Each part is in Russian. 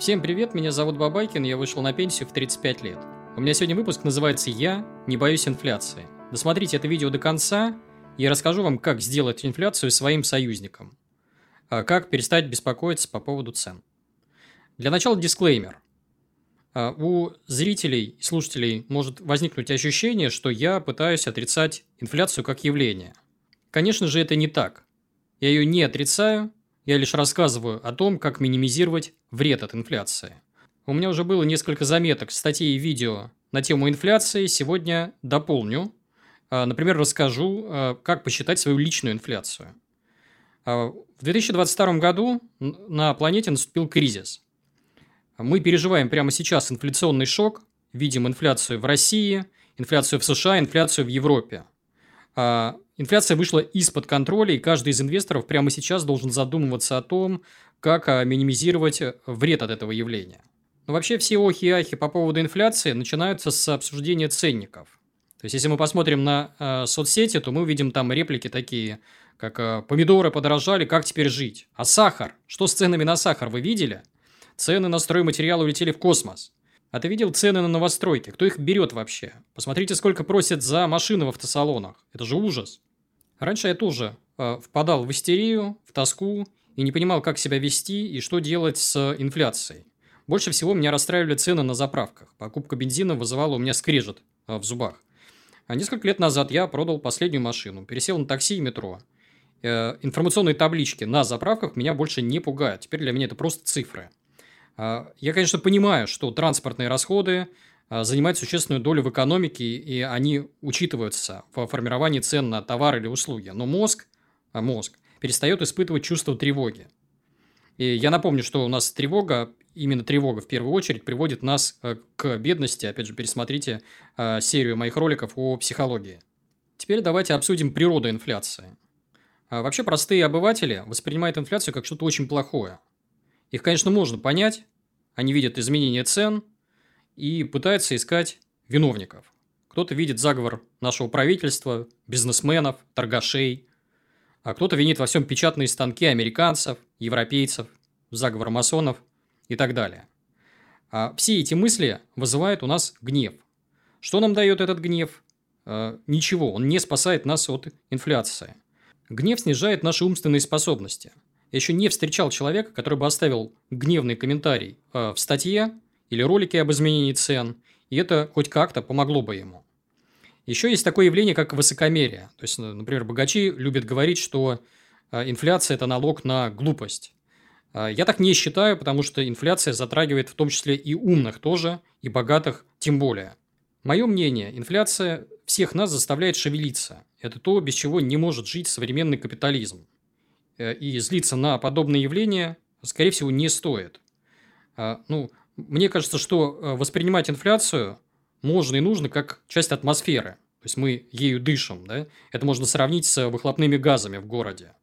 Всем привет, меня зовут Бабайкин, я вышел на пенсию в 35 лет. У меня сегодня выпуск называется «Я не боюсь инфляции». Досмотрите это видео до конца, и я расскажу вам, как сделать инфляцию своим союзником. А как перестать беспокоиться по поводу цен. Для начала дисклеймер. А, у зрителей и слушателей может возникнуть ощущение, что я пытаюсь отрицать инфляцию как явление. Конечно же, это не так. Я ее не отрицаю, я лишь рассказываю о том, как минимизировать вред от инфляции. У меня уже было несколько заметок, статей и видео на тему инфляции. Сегодня дополню. А, например, расскажу, а, как посчитать свою личную инфляцию. В 2022 году на планете наступил кризис. Мы переживаем прямо сейчас инфляционный шок, видим инфляцию в России, инфляцию в США, инфляцию в Европе. А, инфляция вышла из-под контроля, и каждый из инвесторов прямо сейчас должен задумываться о том, как а, минимизировать э, вред от этого явления. Но вообще все охи и ахи по поводу инфляции начинаются с обсуждения ценников. То есть, если мы посмотрим на э, соцсети, то мы увидим там реплики такие, как э, «помидоры подорожали, как теперь жить?», «а сахар? Что с ценами на сахар, вы видели?» Цены на стройматериалы улетели в космос. А ты видел цены на новостройки? Кто их берет вообще? Посмотрите, сколько просят за машины в автосалонах. Это же ужас. Раньше я тоже э, впадал в истерию, в тоску и не понимал, как себя вести и что делать с инфляцией. Больше всего меня расстраивали цены на заправках. Покупка бензина вызывала у меня скрежет э, в зубах. А несколько лет назад я продал последнюю машину, пересел на такси и метро. Э, информационные таблички на заправках меня больше не пугают. Теперь для меня это просто цифры. А, я, конечно, понимаю, что транспортные расходы а, занимают существенную долю в экономике, и они учитываются в формировании цен на товары или услуги. Но мозг, а, мозг перестает испытывать чувство тревоги. И я напомню, что у нас тревога, именно тревога в первую очередь, приводит нас к бедности. Опять же, пересмотрите серию моих роликов о психологии. Теперь давайте обсудим природу инфляции. Вообще простые обыватели воспринимают инфляцию как что-то очень плохое. Их, конечно, можно понять. Они видят изменение цен и пытаются искать виновников. Кто-то видит заговор нашего правительства, бизнесменов, торгашей, а кто-то винит во всем печатные станки американцев, европейцев, заговор масонов и так далее. А все эти мысли вызывают у нас гнев. Что нам дает этот гнев? А, ничего, он не спасает нас от инфляции. Гнев снижает наши умственные способности – я еще не встречал человека, который бы оставил гневный комментарий э, в статье или ролике об изменении цен, и это хоть как-то помогло бы ему. Еще есть такое явление, как высокомерие. То есть, например, богачи любят говорить, что э, инфляция – это налог на глупость. Э, я так не считаю, потому что инфляция затрагивает в том числе и умных тоже, и богатых тем более. Мое мнение, инфляция всех нас заставляет шевелиться. Это то, без чего не может жить современный капитализм. Э, и злиться на подобные явления, скорее всего, не стоит. А, ну, мне кажется, что э, воспринимать инфляцию можно и нужно как часть атмосферы. То есть мы ею дышим. Да? Это можно сравнить с выхлопными газами в городе.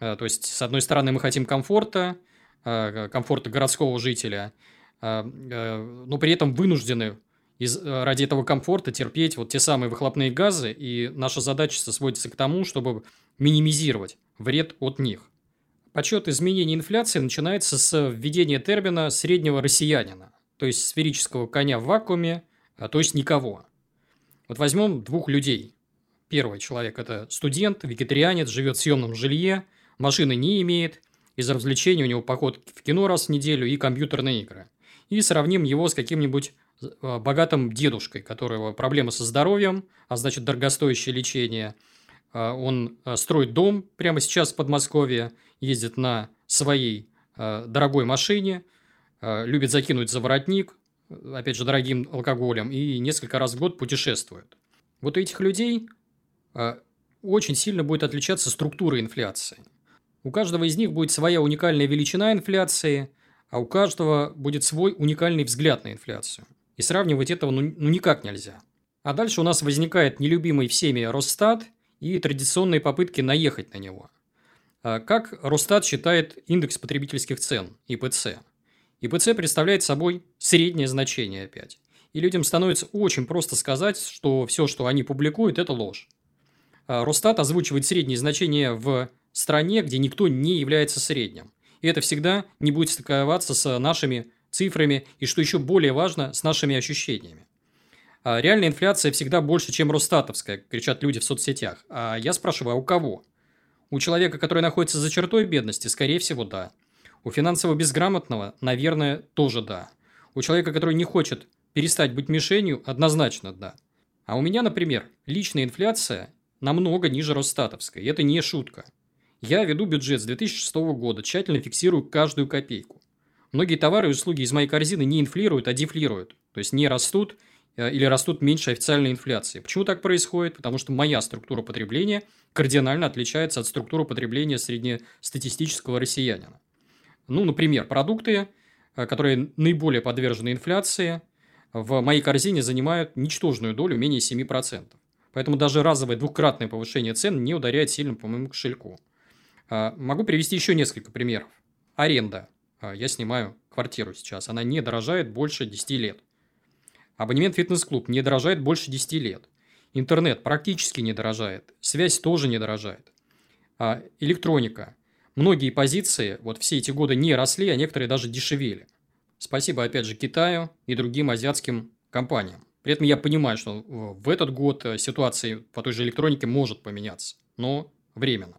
А, то есть, с одной стороны, мы хотим комфорта, комфорта городского жителя, но при этом вынуждены из, ради этого комфорта терпеть вот те самые выхлопные газы, и наша задача сводится к тому, чтобы минимизировать вред от них. Подсчет изменений инфляции начинается с введения термина среднего россиянина, то есть сферического коня в вакууме, а то есть никого. Вот возьмем двух людей. Первый человек – это студент, вегетарианец, живет в съемном жилье, машины не имеет, из развлечений у него поход в кино раз в неделю и компьютерные игры. И сравним его с каким-нибудь богатым дедушкой, которого проблемы со здоровьем, а значит дорогостоящее лечение – а, он а, строит дом прямо сейчас в Подмосковье, ездит на своей а, дорогой машине, любит закинуть за воротник, опять же, дорогим алкоголем, и несколько раз в год путешествует. Вот у этих людей очень сильно будет отличаться структура инфляции. У каждого из них будет своя уникальная величина инфляции, а у каждого будет свой уникальный взгляд на инфляцию. И сравнивать этого ну, ну никак нельзя. А дальше у нас возникает нелюбимый всеми Росстат – и традиционные попытки наехать на него. А как Росстат считает индекс потребительских цен, ИПЦ? ИПЦ представляет собой среднее значение опять. И людям становится очень просто сказать, что все, что они публикуют, это ложь. А Росстат озвучивает средние значения в стране, где никто не является средним. И это всегда не будет стыковаться с нашими цифрами и, что еще более важно, с нашими ощущениями. А реальная инфляция всегда больше, чем Росстатовская, кричат люди в соцсетях. А я спрашиваю, а у кого? У человека, который находится за чертой бедности, скорее всего, да. У финансово безграмотного, наверное, тоже да. У человека, который не хочет перестать быть мишенью, однозначно да. А у меня, например, личная инфляция намного ниже Росстатовской. И это не шутка. Я веду бюджет с 2006 года, тщательно фиксирую каждую копейку. Многие товары и услуги из моей корзины не инфлируют, а дефлируют. То есть не растут э, или растут меньше официальной инфляции. Почему так происходит? Потому что моя структура потребления кардинально отличается от структуры потребления среднестатистического россиянина. Ну, например, продукты, э, которые наиболее подвержены инфляции, в моей корзине занимают ничтожную долю, менее 7%. Поэтому даже разовое двукратное повышение цен не ударяет сильно по моему кошельку. А, могу привести еще несколько примеров. Аренда. А, я снимаю квартиру сейчас. Она не дорожает больше 10 лет. Абонемент фитнес-клуб не дорожает больше 10 лет. Интернет практически не дорожает. Связь тоже не дорожает. А, электроника. Многие позиции вот все эти годы не росли, а некоторые даже дешевели. Спасибо, опять же, Китаю и другим азиатским компаниям. При этом я понимаю, что в этот год э, ситуация по той же электронике может поменяться, но временно.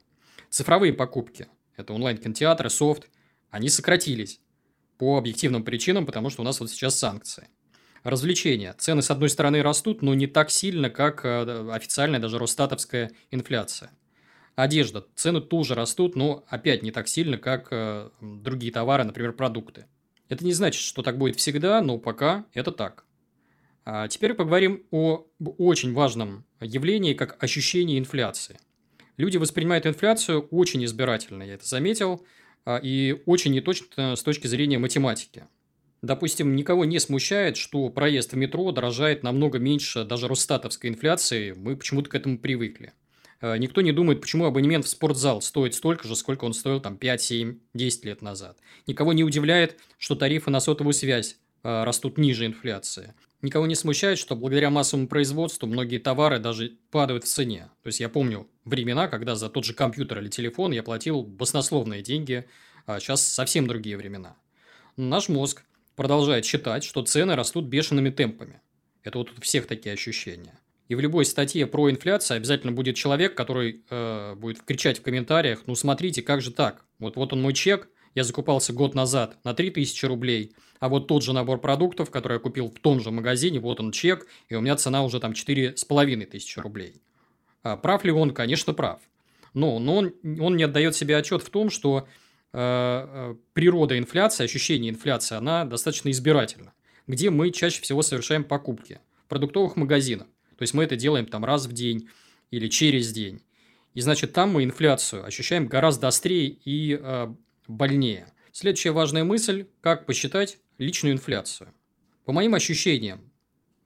Цифровые покупки – это онлайн-кинотеатры, софт – они сократились по объективным причинам, потому что у нас вот сейчас санкции. Развлечения. Цены, с одной стороны, растут, но не так сильно, как э, официальная, даже Росстатовская инфляция. Одежда. Цены тоже растут, но опять не так сильно, как э, другие товары, например, продукты. Это не значит, что так будет всегда, но пока это так. А теперь поговорим о очень важном явлении, как ощущение инфляции. Люди воспринимают инфляцию очень избирательно, я это заметил, и очень неточно с точки зрения математики. Допустим, никого не смущает, что проезд в метро дорожает намного меньше даже Росстатовской инфляции, мы почему-то к этому привыкли. Э, никто не думает, почему абонемент в спортзал стоит столько же, сколько он стоил там 5, 7, 10 лет назад. Никого не удивляет, что тарифы на сотовую связь э, растут ниже инфляции. Никого не смущает, что благодаря массовому производству многие товары даже падают в цене. То есть я помню времена, когда за тот же компьютер или телефон я платил баснословные деньги, а сейчас совсем другие времена. наш мозг продолжает считать, что цены растут бешеными темпами. Это вот у всех такие ощущения. И в любой статье про инфляцию обязательно будет человек, который э, будет кричать в комментариях, ну смотрите, как же так? Вот, вот он мой чек, я закупался год назад на 3000 рублей, а вот тот же набор продуктов, который я купил в том же магазине, вот он чек, и у меня цена уже там 4500 рублей. А прав ли он? Конечно, прав. Но, но он, он не отдает себе отчет в том, что э, э, природа инфляции, ощущение инфляции, она достаточно избирательна. Где мы чаще всего совершаем покупки? В продуктовых магазинах. То есть мы это делаем там раз в день или через день. И значит, там мы инфляцию ощущаем гораздо острее и э, больнее. Следующая важная мысль – как посчитать личную инфляцию. По моим ощущениям,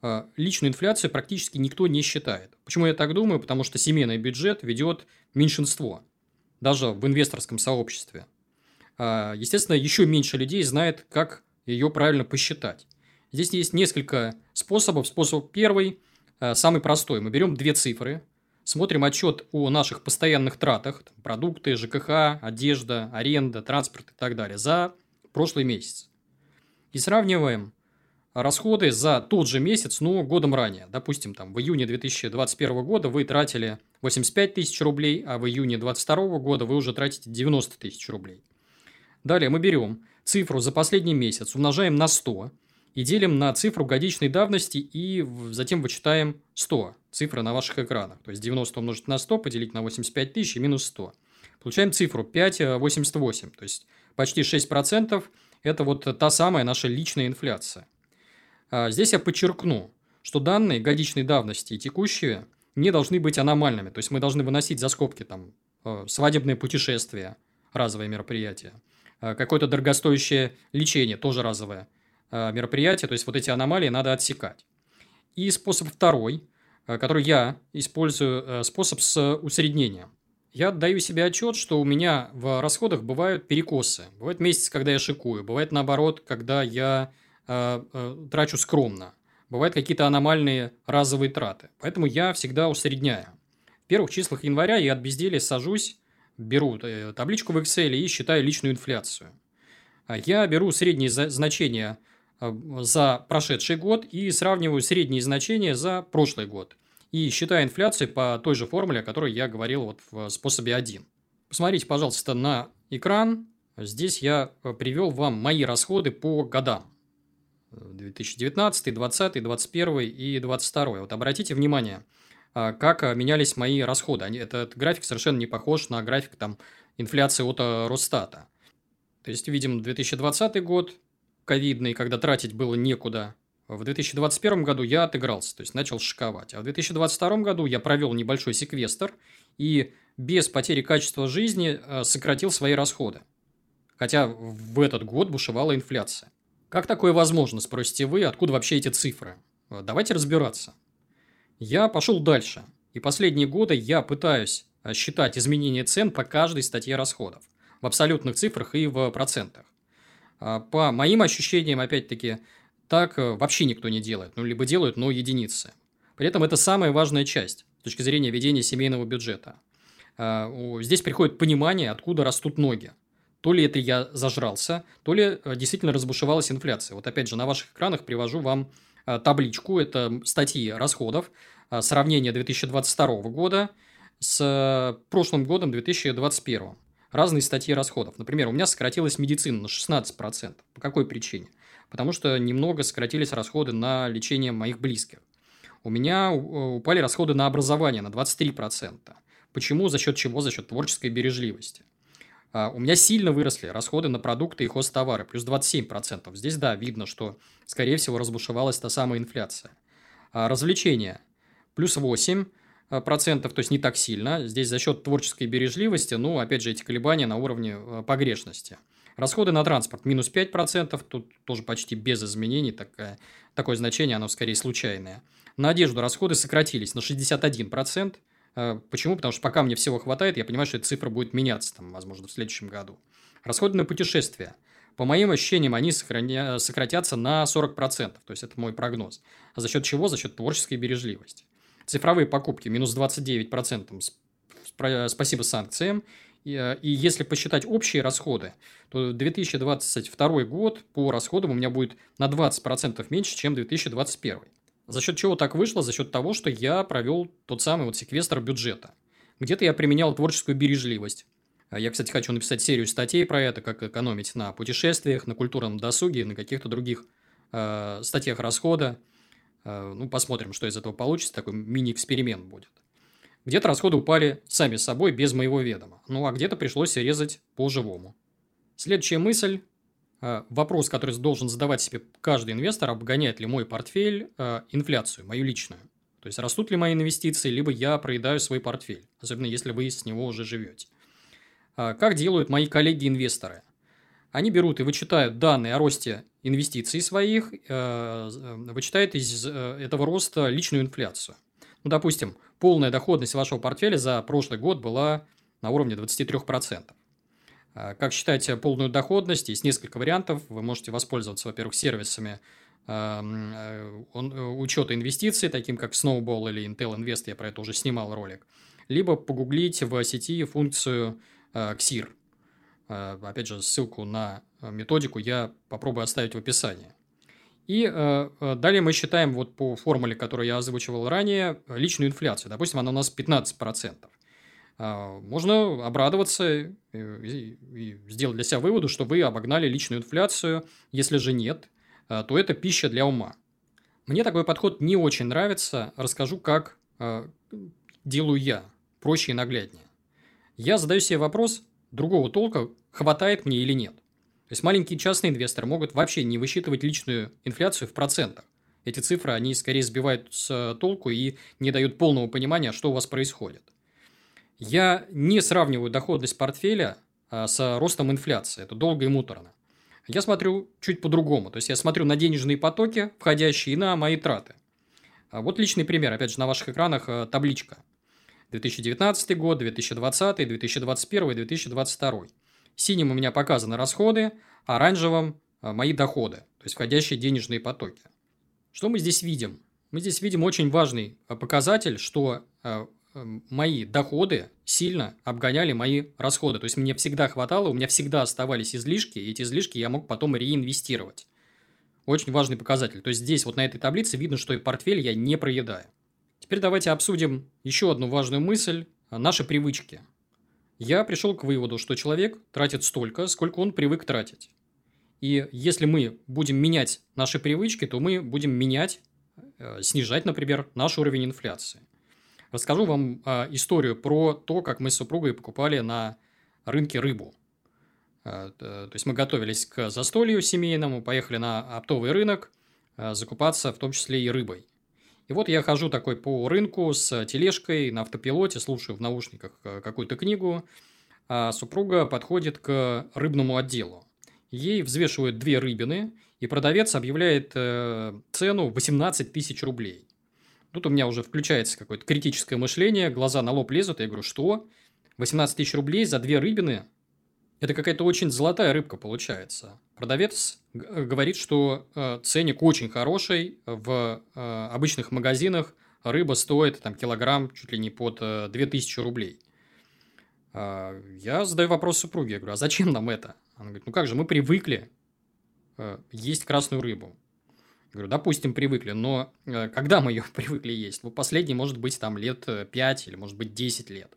э, личную инфляцию практически никто не считает. Почему я так думаю? Потому что семейный бюджет ведет меньшинство, даже в инвесторском сообществе. Э, естественно, еще меньше людей знает, как ее правильно посчитать. Здесь есть несколько способов. Способ первый Э, самый простой. Мы берем две цифры, смотрим отчет о наших постоянных тратах, продукты, ЖКХ, одежда, аренда, транспорт и так далее, за прошлый месяц. И сравниваем расходы за тот же месяц, но годом ранее. Допустим, там в июне 2021 года вы тратили 85 тысяч рублей, а в июне 2022 года вы уже тратите 90 тысяч рублей. Далее мы берем цифру за последний месяц, умножаем на 100 и делим на цифру годичной давности и затем вычитаем 100 цифры на ваших экранах. То есть 90 умножить на 100, поделить на 85 тысяч и минус 100. Получаем цифру 5,88. То есть почти 6% это вот та самая наша личная инфляция. А здесь я подчеркну, что данные годичной давности и текущие не должны быть аномальными. То есть мы должны выносить за скобки там э, свадебные путешествия, разовое мероприятие, э, какое-то дорогостоящее лечение, тоже разовое Э, мероприятия, то есть вот эти аномалии надо отсекать. И способ второй, э, который я использую, э, способ с усреднением. Я даю себе отчет, что у меня в расходах бывают перекосы. Бывают месяцы, когда я шикую. Бывает наоборот, когда я э, э, трачу скромно. Бывают какие-то аномальные разовые траты. Поэтому я всегда усредняю. В первых числах января я от безделия сажусь, беру табличку в Excel и считаю личную инфляцию. я беру средние значения за прошедший год и сравниваю средние значения за прошлый год. И считаю инфляцию по той же формуле, о которой я говорил вот в способе 1. Посмотрите, пожалуйста, на экран. Здесь я привел вам мои расходы по годам. 2019, 2020, 2021 и 2022. Вот обратите внимание, как менялись мои расходы. Этот график совершенно не похож на график там, инфляции от э, Росстата. То есть, видим 2020 год, ковидный, когда тратить было некуда. В 2021 году я отыгрался, то есть начал шиковать. А в 2022 году я провел небольшой секвестр и без потери качества жизни э, сократил свои расходы. Хотя в этот год бушевала инфляция. Как такое возможно, спросите вы, откуда вообще эти цифры? Э, давайте разбираться. Я пошел дальше. И последние годы я пытаюсь э, считать изменения цен по каждой статье расходов. В абсолютных цифрах и в процентах. А, по моим ощущениям, опять-таки, так э, вообще никто не делает. Ну, либо делают, но единицы. При этом это самая важная часть с точки зрения ведения семейного бюджета. А, здесь приходит понимание, откуда растут ноги. То ли это я зажрался, то ли э, действительно разбушевалась инфляция. Вот опять же на ваших экранах привожу вам э, табличку. Это статьи расходов, сравнение 2022 года с прошлым годом 2021. Разные статьи расходов. Например, у меня сократилась медицина на 16%. По какой причине? Потому что немного сократились расходы на лечение моих близких. У меня упали расходы на образование на 23%. Почему? За счет чего? За счет творческой бережливости. А, у меня сильно выросли расходы на продукты и хозтовары, плюс 27%. Здесь, да, видно, что, скорее всего, разбушевалась та самая инфляция. А, развлечения плюс 8%, то есть не так сильно. Здесь за счет творческой бережливости, ну, опять же, эти колебания на уровне а, погрешности. Расходы на транспорт минус 5%, тут тоже почти без изменений, такое, такое значение, оно скорее случайное. На одежду расходы сократились на 61%, Э, почему? Потому что пока мне всего хватает, я понимаю, что эта цифра будет меняться, там, возможно, в следующем году. Расходы на путешествия. По моим ощущениям, они сохраня... сократятся на 40%. То есть, это мой прогноз. А за счет чего? За счет творческой бережливости. Цифровые покупки минус 29%. Спасибо санкциям. И, э, и если посчитать общие расходы, то 2022 год по расходам у меня будет на 20% меньше, чем 2021. За счет чего так вышло? За счет того, что я провел тот самый вот секвестр бюджета. Где-то я применял творческую бережливость. А я, кстати, хочу написать серию статей про это, как экономить на путешествиях, на культурном досуге, на каких-то других э, статьях расхода. Э, ну, посмотрим, что из этого получится. Такой мини-эксперимент будет. Где-то расходы упали сами собой, без моего ведома. Ну, а где-то пришлось резать по-живому. Следующая мысль Э, вопрос, который должен задавать себе каждый инвестор, обгоняет ли мой портфель э, инфляцию, мою личную. То есть, растут ли мои инвестиции, либо я проедаю свой портфель, особенно если вы с него уже живете. Как делают мои коллеги-инвесторы? Они берут и вычитают данные о росте инвестиций своих, вычитают из этого роста личную инфляцию. Ну, допустим, полная доходность вашего портфеля за прошлый год была на уровне 23%. А, как считать полную доходность? Есть несколько вариантов. Вы можете воспользоваться, во-первых, сервисами э, учета инвестиций, таким как Snowball или Intel Invest, я про это уже снимал ролик. Либо погуглить в сети функцию XIR. А, опять же, ссылку на методику я попробую оставить в описании. И далее мы считаем вот по формуле, которую я озвучивал ранее, личную инфляцию. Допустим, она у нас 15%. А, можно обрадоваться и, сделать для себя выводы, что вы обогнали личную инфляцию. Если же нет, то это пища для ума. Мне такой подход не очень нравится. Расскажу, как делаю я. Проще и нагляднее. Я задаю себе вопрос другого толка, хватает мне или нет. То есть, маленькие частные инвесторы могут вообще не высчитывать личную инфляцию в процентах. Эти цифры, они скорее сбивают с толку и не дают полного понимания, что у вас происходит. Я не сравниваю доходность портфеля а, с ростом инфляции. Это долго и муторно. Я смотрю чуть по-другому. То есть, я смотрю на денежные потоки, входящие, на мои траты. А вот личный пример. Опять же, на ваших экранах а, табличка. 2019 год, 2020, 2021, 2022. Синим у меня показаны расходы, а оранжевым мои доходы, то есть входящие денежные потоки. Что мы здесь видим? Мы здесь видим очень важный показатель, что мои доходы сильно обгоняли мои расходы. То есть мне всегда хватало, у меня всегда оставались излишки, и эти излишки я мог потом реинвестировать. Очень важный показатель. То есть здесь вот на этой таблице видно, что и портфель я не проедаю. Теперь давайте обсудим еще одну важную мысль – наши привычки. Я пришел к выводу, что человек тратит столько, сколько он привык тратить. И если мы будем менять наши привычки, то мы будем менять, э, снижать, например, наш уровень инфляции. Расскажу вам э, историю про то, как мы с супругой покупали на рынке рыбу. Э, то есть мы готовились к застолью семейному, поехали на оптовый рынок закупаться, в том числе и рыбой. И вот я хожу такой по рынку с тележкой на автопилоте, слушаю в наушниках какую-то книгу, а супруга подходит к рыбному отделу. Ей взвешивают две рыбины, и продавец объявляет э, цену 18 тысяч рублей. Тут у меня уже включается какое-то критическое мышление, глаза на лоб лезут, я говорю, что? 18 тысяч рублей за две рыбины? Это какая-то очень золотая рыбка получается. Продавец говорит, что э, ценник очень хороший, в э, обычных магазинах рыба стоит там, килограмм чуть ли не под э, 2000 рублей. Э, я задаю вопрос супруге, я говорю, а зачем нам это? Она говорит, ну как же, мы привыкли э, есть красную рыбу. Я говорю, допустим, привыкли, но э, когда мы ее привыкли есть? Ну, последний может быть там лет 5 или может быть 10 лет.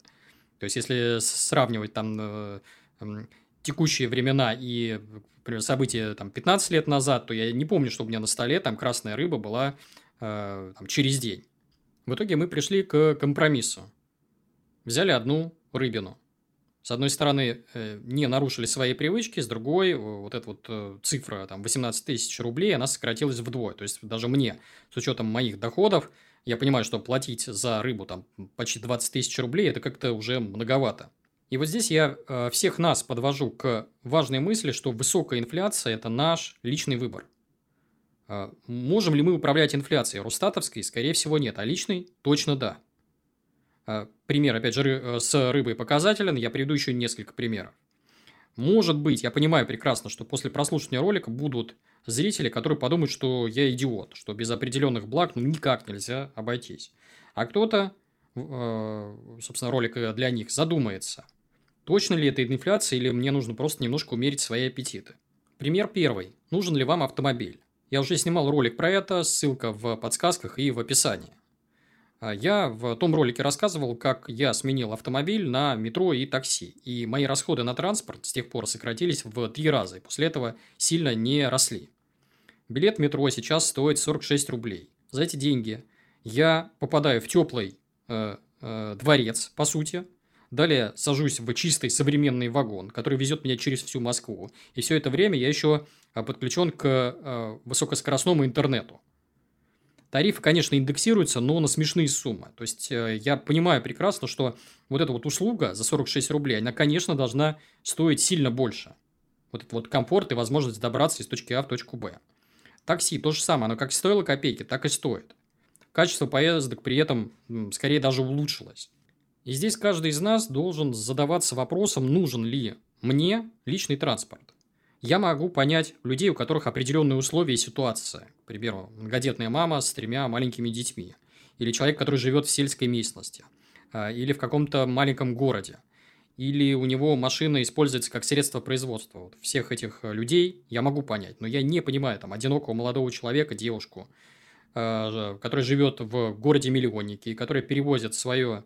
То есть, если сравнивать там э, текущие времена и, например, события там 15 лет назад, то я не помню, что у меня на столе там красная рыба была э, там, через день. В итоге мы пришли к компромиссу. Взяли одну рыбину. С одной стороны, э, не нарушили свои привычки, с другой, вот эта вот э, цифра, там, 18 тысяч рублей, она сократилась вдвое. То есть, даже мне, с учетом моих доходов, я понимаю, что платить за рыбу там почти 20 тысяч рублей, это как-то уже многовато. И вот здесь я э, всех нас подвожу к важной мысли, что высокая инфляция – это наш личный выбор. Можем ли мы управлять инфляцией? Рустатовской, скорее всего, нет, а личной – точно да. А, пример, опять же, э, с рыбой показателен, я приведу еще несколько примеров. Может быть, я понимаю прекрасно, что после прослушивания ролика будут зрители, которые подумают, что я идиот, что без определенных благ ну, никак нельзя обойтись. А кто-то, э, собственно, ролик для них задумается, точно ли это инфляция или мне нужно просто немножко умерить свои аппетиты. Пример первый. Нужен ли вам автомобиль? Я уже снимал ролик про это, ссылка в подсказках и в описании. А я в том ролике рассказывал, как я сменил автомобиль на метро и такси. И мои расходы на транспорт с тех пор сократились в три раза. И после этого сильно не росли. Билет в метро сейчас стоит 46 рублей. За эти деньги я попадаю в теплый э, э, дворец, по сути. Далее сажусь в чистый современный вагон, который везет меня через всю Москву. И все это время я еще э, подключен к э, высокоскоростному интернету. Тарифы, конечно, индексируются, но на смешные суммы. То есть, э, я понимаю прекрасно, что вот эта вот услуга за 46 рублей, она, конечно, должна стоить сильно больше. Вот этот вот комфорт и возможность добраться из точки А в точку Б. Такси то же самое, оно как стоило копейки, так и стоит. Качество поездок при этом скорее даже улучшилось. И здесь каждый из нас должен задаваться вопросом, нужен ли мне личный транспорт. Я могу понять людей, у которых определенные условия и ситуация. К примеру, многодетная мама с тремя маленькими детьми. Или человек, который живет в сельской местности. А, или в каком-то маленьком городе. Или у него машина используется как средство производства. Вот всех этих людей я могу понять. Но я не понимаю там одинокого молодого человека, девушку, а, который живет в городе-миллионнике, который перевозит свое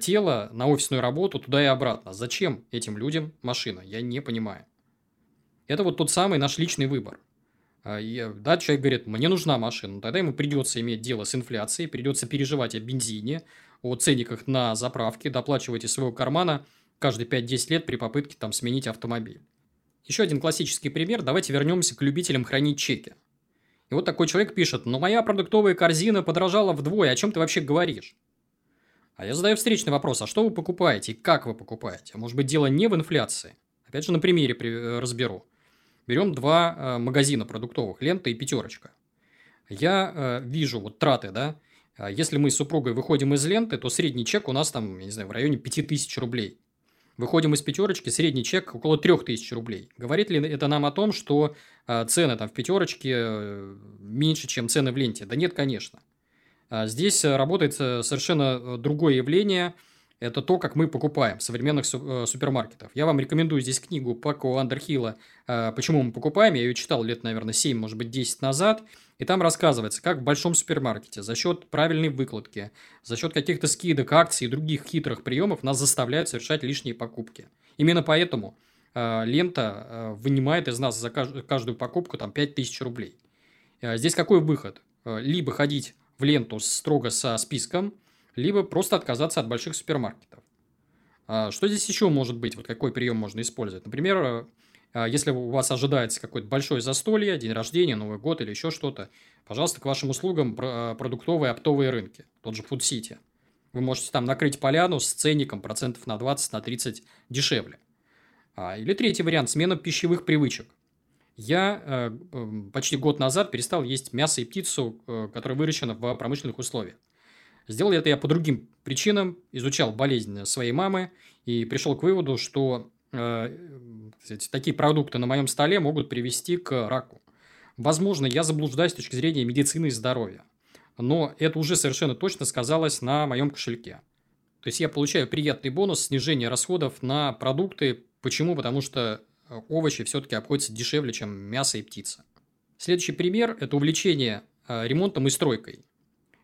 тело на офисную работу туда и обратно. Зачем этим людям машина? Я не понимаю. Это вот тот самый наш личный выбор. А, и, да, человек говорит, мне нужна машина, тогда ему придется иметь дело с инфляцией, придется переживать о бензине, о ценниках на заправке, доплачивать из своего кармана каждые 5-10 лет при попытке там сменить автомобиль. Еще один классический пример. Давайте вернемся к любителям хранить чеки. И вот такой человек пишет, но моя продуктовая корзина подорожала вдвое, о чем ты вообще говоришь? А я задаю встречный вопрос, а что вы покупаете и как вы покупаете? Может быть, дело не в инфляции? Опять же, на примере э, разберу. Берем два э, магазина продуктовых, лента и пятерочка. Я э, вижу вот траты, да, а если мы с супругой выходим из ленты, то средний чек у нас там, я не знаю, в районе 5000 рублей. Выходим из пятерочки, средний чек около 3000 рублей. Говорит ли это нам о том, что цены там в пятерочке меньше, чем цены в ленте? Да нет, конечно. А здесь работает совершенно другое явление – это то, как мы покупаем современных э, супермаркетах. Я вам рекомендую здесь книгу Пако Андерхилла э, «Почему мы покупаем». Я ее читал лет, наверное, 7, может быть, 10 назад. И там рассказывается, как в большом супермаркете за счет правильной выкладки, за счет каких-то скидок, акций и других хитрых приемов нас заставляют совершать лишние покупки. Именно поэтому э, лента э, вынимает из нас за каждую, покупку там, 5000 рублей. Э, здесь какой выход? Э, либо ходить в ленту строго со списком – либо просто отказаться от больших супермаркетов. А что здесь еще может быть? Вот какой прием можно использовать? Например, а, если у вас ожидается какое-то большое застолье, день рождения, Новый год или еще что-то, пожалуйста, к вашим услугам а, продуктовые оптовые рынки, тот же Food City. Вы можете там накрыть поляну с ценником процентов на 20, на 30 дешевле. Или третий вариант – смена пищевых привычек. Я э, почти год назад перестал есть мясо и птицу, э, которая выращена в промышленных условиях. Сделал это я по другим причинам, изучал болезнь своей мамы и пришел к выводу, что э, кстати, такие продукты на моем столе могут привести к раку. Возможно, я заблуждаюсь с точки зрения медицины и здоровья, но это уже совершенно точно сказалось на моем кошельке. То есть я получаю приятный бонус снижения расходов на продукты. Почему? Потому что э, овощи все-таки обходятся дешевле, чем мясо и птица. Следующий пример – это увлечение э, ремонтом и стройкой.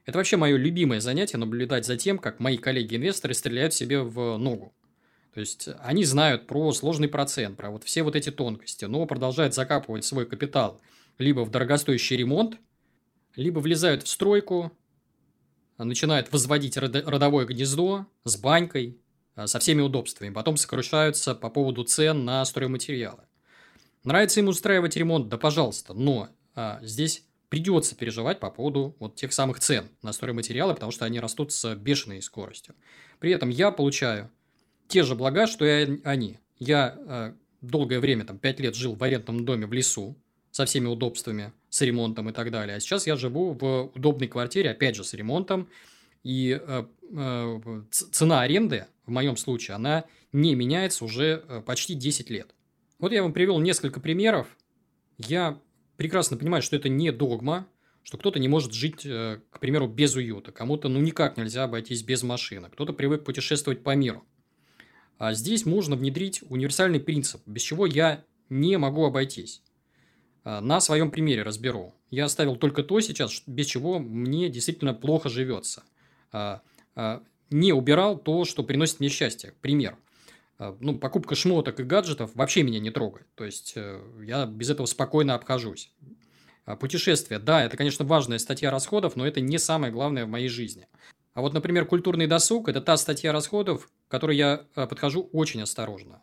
Это вообще мое любимое занятие наблюдать за тем, как мои коллеги-инвесторы стреляют себе в ногу. То есть они знают про сложный процент, про вот все вот эти тонкости, но продолжают закапывать свой капитал либо в дорогостоящий ремонт, либо влезают в стройку, начинают возводить родовое гнездо с банькой, а, со всеми удобствами, потом сокрушаются по поводу цен на стройматериалы. Нравится им устраивать ремонт, да пожалуйста, но а, здесь придется переживать по поводу вот тех самых цен на стройматериалы, потому что они растут с бешеной скоростью. При этом я получаю те же блага, что и они. Я э, долгое время, там, 5 лет жил в арендном доме в лесу со всеми удобствами, с ремонтом и так далее. А сейчас я живу в удобной квартире, опять же, с ремонтом. И э, э, цена аренды, в моем случае, она не меняется уже э, почти 10 лет. Вот я вам привел несколько примеров. Я прекрасно понимает, что это не догма, что кто-то не может жить, э, к примеру, без уюта, кому-то ну никак нельзя обойтись без машины, кто-то привык путешествовать по миру. А здесь можно внедрить универсальный принцип, без чего я не могу обойтись. А, на своем примере разберу. Я оставил только то сейчас, без чего мне действительно плохо живется. Не убирал то, что приносит мне счастье. Пример. А, ну, покупка шмоток и гаджетов вообще меня не трогает. То есть, э, я без этого спокойно обхожусь. А путешествия, да, это, конечно, важная статья расходов, но это не самое главное в моей жизни. А вот, например, культурный досуг – это та статья расходов, к которой я э, подхожу очень осторожно.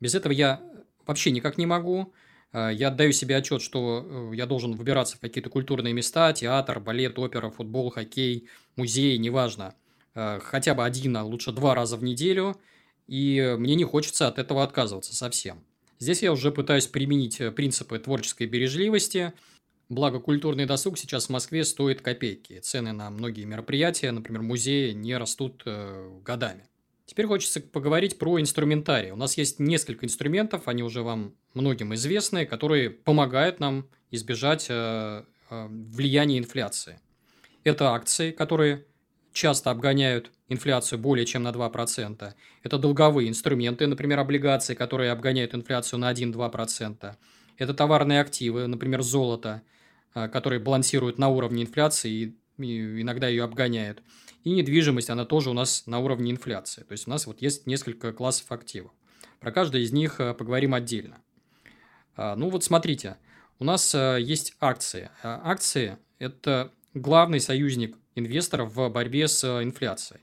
Без этого я вообще никак не могу. Я отдаю себе отчет, что э, я должен выбираться в какие-то культурные места, театр, балет, опера, футбол, хоккей, музей, неважно. Хотя бы один, а лучше два раза в неделю – и мне не хочется от этого отказываться совсем. Здесь я уже пытаюсь применить э, принципы творческой бережливости. Благо, культурный досуг сейчас в Москве стоит копейки. Цены на многие мероприятия, например, музеи, не растут э, годами. Теперь хочется поговорить про инструментарий. У нас есть несколько инструментов, они уже вам многим известны, которые помогают нам избежать э, э, влияния инфляции. Это акции, которые часто обгоняют инфляцию более чем на 2%. Это долговые инструменты, например, облигации, которые обгоняют инфляцию на 1-2%. Это товарные активы, например, золото, а, которые балансируют на уровне инфляции и иногда ее обгоняют. И недвижимость, она тоже у нас на уровне инфляции. То есть у нас вот есть несколько классов активов. Про каждый из них а, поговорим отдельно. А, ну вот смотрите, у нас есть акции. Акции – это главный союзник инвесторов в борьбе с инфляцией.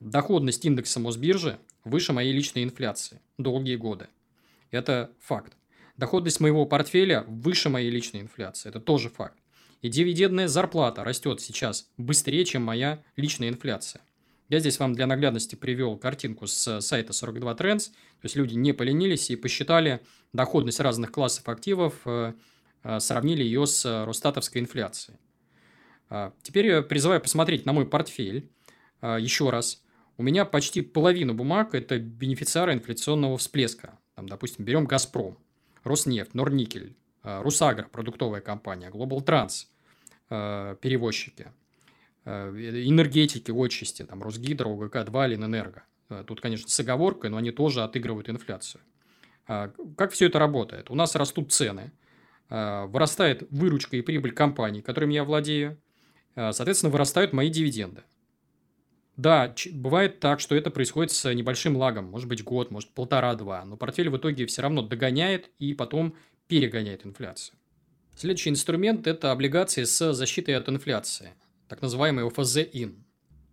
Доходность индекса Мосбиржи выше моей личной инфляции долгие годы. Это факт. Доходность моего портфеля выше моей личной инфляции. Это тоже факт. И дивидендная зарплата растет сейчас быстрее, чем моя личная инфляция. Я здесь вам для наглядности привел картинку с сайта 42 Trends. То есть люди не поленились и посчитали доходность разных классов активов, э, э, сравнили ее с росстатовской инфляцией. А, теперь я призываю посмотреть на мой портфель а, еще раз. У меня почти половина бумаг – это бенефициары инфляционного всплеска. Там, допустим, берем «Газпром», «Роснефть», «Норникель», э, «Русагро», продуктовая компания, «Глобал Транс», э, перевозчики. энергетики, отчасти, там, Росгидро, УГК-2, Ленэнерго. Тут, конечно, с оговоркой, но они тоже отыгрывают инфляцию. Как все это работает? У нас растут цены, вырастает выручка и прибыль компаний, которыми я владею, соответственно, вырастают мои дивиденды. Да, бывает так, что это происходит с небольшим лагом, может быть год, может полтора-два, но портфель в итоге все равно догоняет и потом перегоняет инфляцию. Следующий инструмент – это облигации с защитой от инфляции, так называемый ОФЗ-ИН.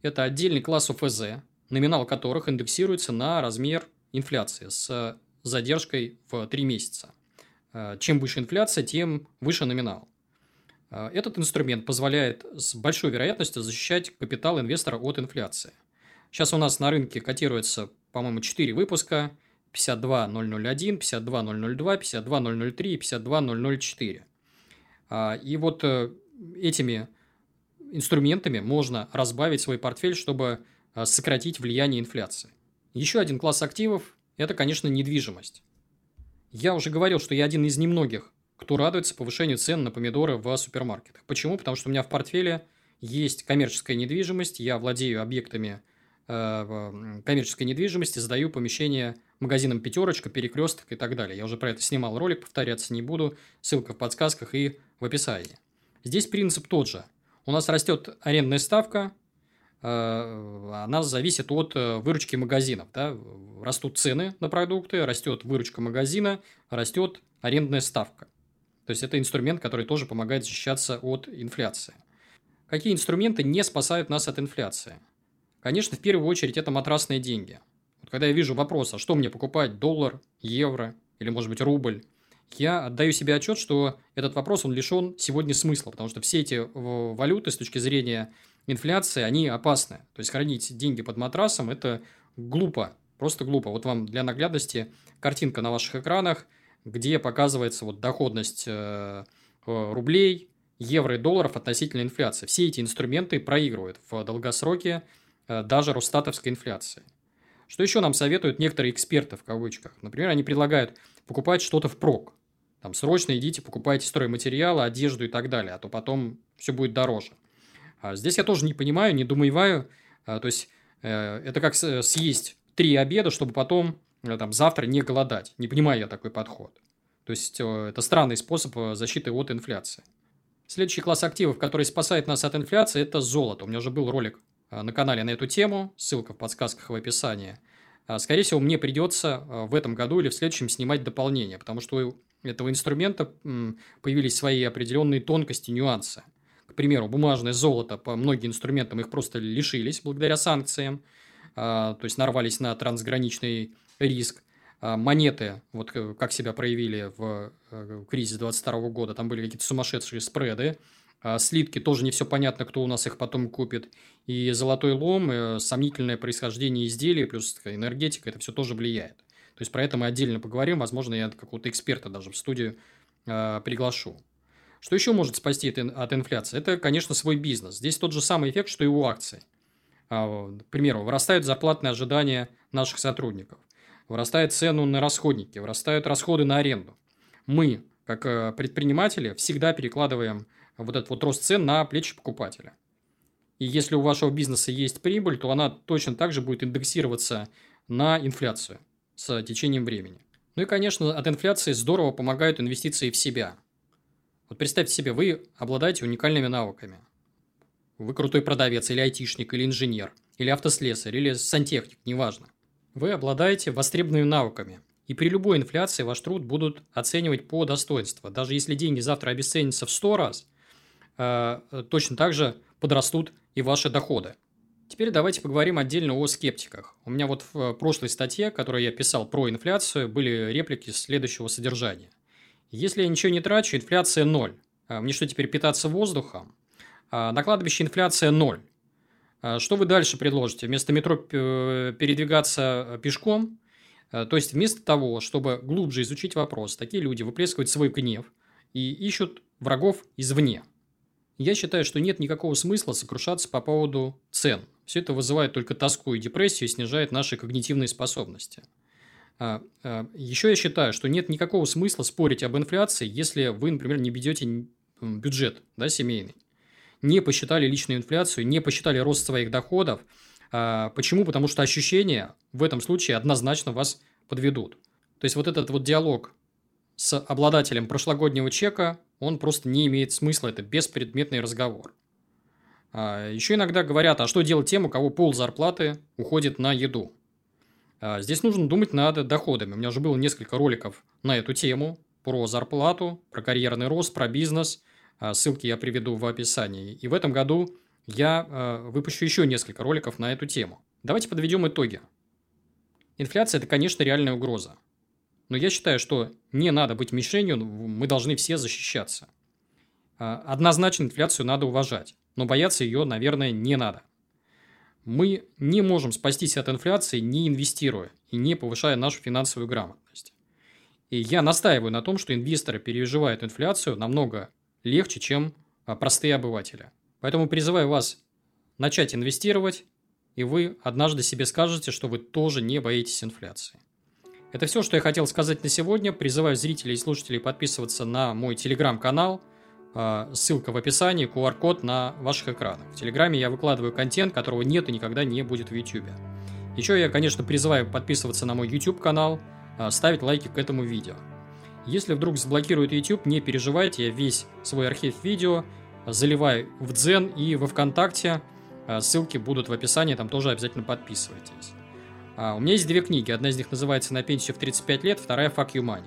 Это отдельный класс ОФЗ, номинал которых индексируется на размер инфляции с задержкой в 3 месяца. Э, чем выше инфляция, тем выше номинал. Э, этот инструмент позволяет с большой вероятностью защищать капитал инвестора от инфляции. Сейчас у нас на рынке котируется, по-моему, 4 выпуска 52001, 52002, 52003 и 52004. И вот э, этими инструментами можно разбавить свой портфель, чтобы э, сократить влияние инфляции. Еще один класс активов – это, конечно, недвижимость. Я уже говорил, что я один из немногих, кто радуется повышению цен на помидоры в супермаркетах. Почему? Потому что у меня в портфеле есть коммерческая недвижимость, я владею объектами э, коммерческой недвижимости, сдаю помещение магазинам «Пятерочка», «Перекресток» и так далее. Я уже про это снимал ролик, повторяться не буду, ссылка в подсказках и в описании. Здесь принцип тот же. У нас растет арендная ставка, э, она зависит от э, выручки магазинов. Да? Растут цены на продукты, растет выручка магазина, растет арендная ставка. То есть, это инструмент, который тоже помогает защищаться от инфляции. Какие инструменты не спасают нас от инфляции? Конечно, в первую очередь, это матрасные деньги. Вот когда я вижу вопрос, а что мне покупать, доллар, евро или, может быть, рубль, я отдаю себе отчет, что этот вопрос, он лишен сегодня смысла, потому что все эти валюты с точки зрения инфляции, они опасны. То есть, хранить деньги под матрасом – это глупо, просто глупо. Вот вам для наглядности картинка на ваших экранах – где показывается вот доходность э, э, рублей, евро и долларов относительно инфляции. Все эти инструменты проигрывают в долгосроке э, даже Росстатовской инфляции. Что еще нам советуют некоторые эксперты в кавычках? Например, они предлагают покупать что-то в прок. Там срочно идите, покупайте стройматериалы, одежду и так далее, а то потом все будет дороже. А здесь я тоже не понимаю, не думаю, то есть это как съесть три обеда, чтобы потом там, завтра не голодать. Не понимаю я такой подход. То есть, э, это странный способ э, защиты от инфляции. Следующий класс активов, который спасает нас от инфляции, это золото. У меня уже был ролик на канале на эту тему, ссылка в подсказках в описании. А, скорее всего, мне придется в этом году или в следующем снимать дополнение, потому что у этого инструмента появились свои определенные тонкости, нюансы. К примеру, бумажное золото по многим инструментам их просто лишились благодаря санкциям, а, то есть нарвались на трансграничный риск. А, монеты, вот как себя проявили в э, кризис 22 года, там были какие-то сумасшедшие спреды. А, слитки тоже не все понятно, кто у нас их потом купит. И золотой лом, э, сомнительное происхождение изделий, плюс энергетика, это все тоже влияет. То есть, про это мы отдельно поговорим. Возможно, я какого-то эксперта даже в студию э, приглашу. Что еще может спасти от инфляции? Это, конечно, свой бизнес. Здесь тот же самый эффект, что и у акций. А, к примеру, вырастают зарплатные ожидания наших сотрудников вырастает цену на расходники, вырастают расходы на аренду. Мы, как э, предприниматели, всегда перекладываем вот этот вот рост цен на плечи покупателя. И если у вашего бизнеса есть прибыль, то она точно так же будет индексироваться на инфляцию с течением времени. Ну и, конечно, от инфляции здорово помогают инвестиции в себя. Вот представьте себе, вы обладаете уникальными навыками. Вы крутой продавец, или айтишник, или инженер, или автослесарь, или сантехник, неважно. Вы обладаете востребованными навыками, и при любой инфляции ваш труд будут оценивать по достоинству. Даже если деньги завтра обесценятся в 100 раз, э, точно так же подрастут и ваши доходы. Теперь давайте поговорим отдельно о скептиках. У меня вот в прошлой статье, которую я писал про инфляцию, были реплики следующего содержания. Если я ничего не трачу, инфляция ноль. А мне что, теперь питаться воздухом? А на кладбище инфляция ноль. А что вы дальше предложите? Вместо метро передвигаться э, пешком? Э, то есть, вместо того, чтобы глубже изучить вопрос, такие люди выплескивают свой гнев и ищут врагов извне. Я считаю, что нет никакого смысла сокрушаться по поводу цен. Все это вызывает только тоску и депрессию и снижает наши когнитивные способности. А, а, Еще я считаю, что нет никакого смысла спорить об инфляции, если вы, например, не ведете бюджет да, семейный. Не посчитали личную инфляцию, не посчитали рост своих доходов. А, почему? Потому что ощущения в этом случае однозначно вас подведут. То есть вот этот вот диалог с обладателем прошлогоднего чека, он просто не имеет смысла, это беспредметный разговор. А, еще иногда говорят, а что делать тем, у кого пол зарплаты уходит на еду? А, здесь нужно думать над доходами. У меня уже было несколько роликов на эту тему, про зарплату, про карьерный рост, про бизнес. А, ссылки я приведу в описании. И в этом году я выпущу еще несколько роликов на эту тему. Давайте подведем итоги. Инфляция – это, конечно, реальная угроза. Но я считаю, что не надо быть мишенью, мы должны все защищаться. Однозначно инфляцию надо уважать но бояться ее, наверное, не надо. Мы не можем спастись от инфляции, не инвестируя и не повышая нашу финансовую грамотность. И я настаиваю на том, что инвесторы переживают инфляцию намного легче, чем а, простые обыватели. Поэтому призываю вас начать инвестировать, и вы однажды себе скажете, что вы тоже не боитесь инфляции. Это все, что я хотел сказать на сегодня. Призываю зрителей и слушателей подписываться на мой телеграм-канал – а, ссылка в описании, QR-код на ваших экранах. В Телеграме я выкладываю контент, которого нет и никогда не будет в YouTube. Еще я, конечно, призываю подписываться на мой YouTube канал, а, ставить лайки к этому видео. Если вдруг заблокируют YouTube, не переживайте, я весь свой архив видео заливаю в Дзен и во Вконтакте. А, ссылки будут в описании, там тоже обязательно подписывайтесь. У меня есть две книги. Одна из них называется «На пенсию в 35 лет», вторая «Fuck you money».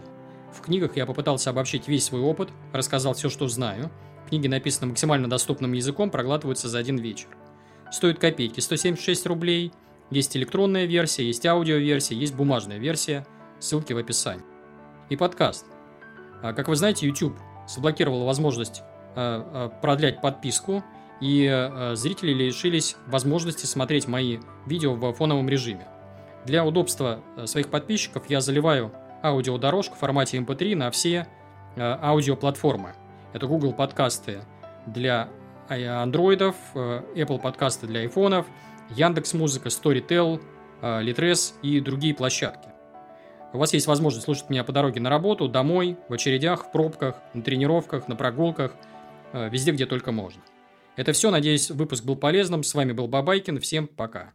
В книгах я попытался обобщить весь свой опыт, рассказал все, что знаю. Книги написаны максимально доступным языком, проглатываются за один вечер. Стоит копейки, 176 рублей. Есть электронная версия, есть аудиоверсия, есть бумажная версия. Ссылки в описании. И подкаст. А, как вы знаете, YouTube заблокировал возможность а, а, продлять подписку, и зрители лишились возможности смотреть мои видео в фоновом режиме. Для удобства своих подписчиков я заливаю аудиодорожку в формате MP3 на все э, аудиоплатформы. Это Google подкасты для андроидов, э, Apple подкасты для айфонов, Яндекс Музыка, Storytel, э, Litres и другие площадки. У вас есть возможность слушать меня по дороге на работу, домой, в очередях, в пробках, на тренировках, на прогулках, везде, где только можно. Это все. Надеюсь, выпуск был полезным. С вами был Бабайкин. Всем пока.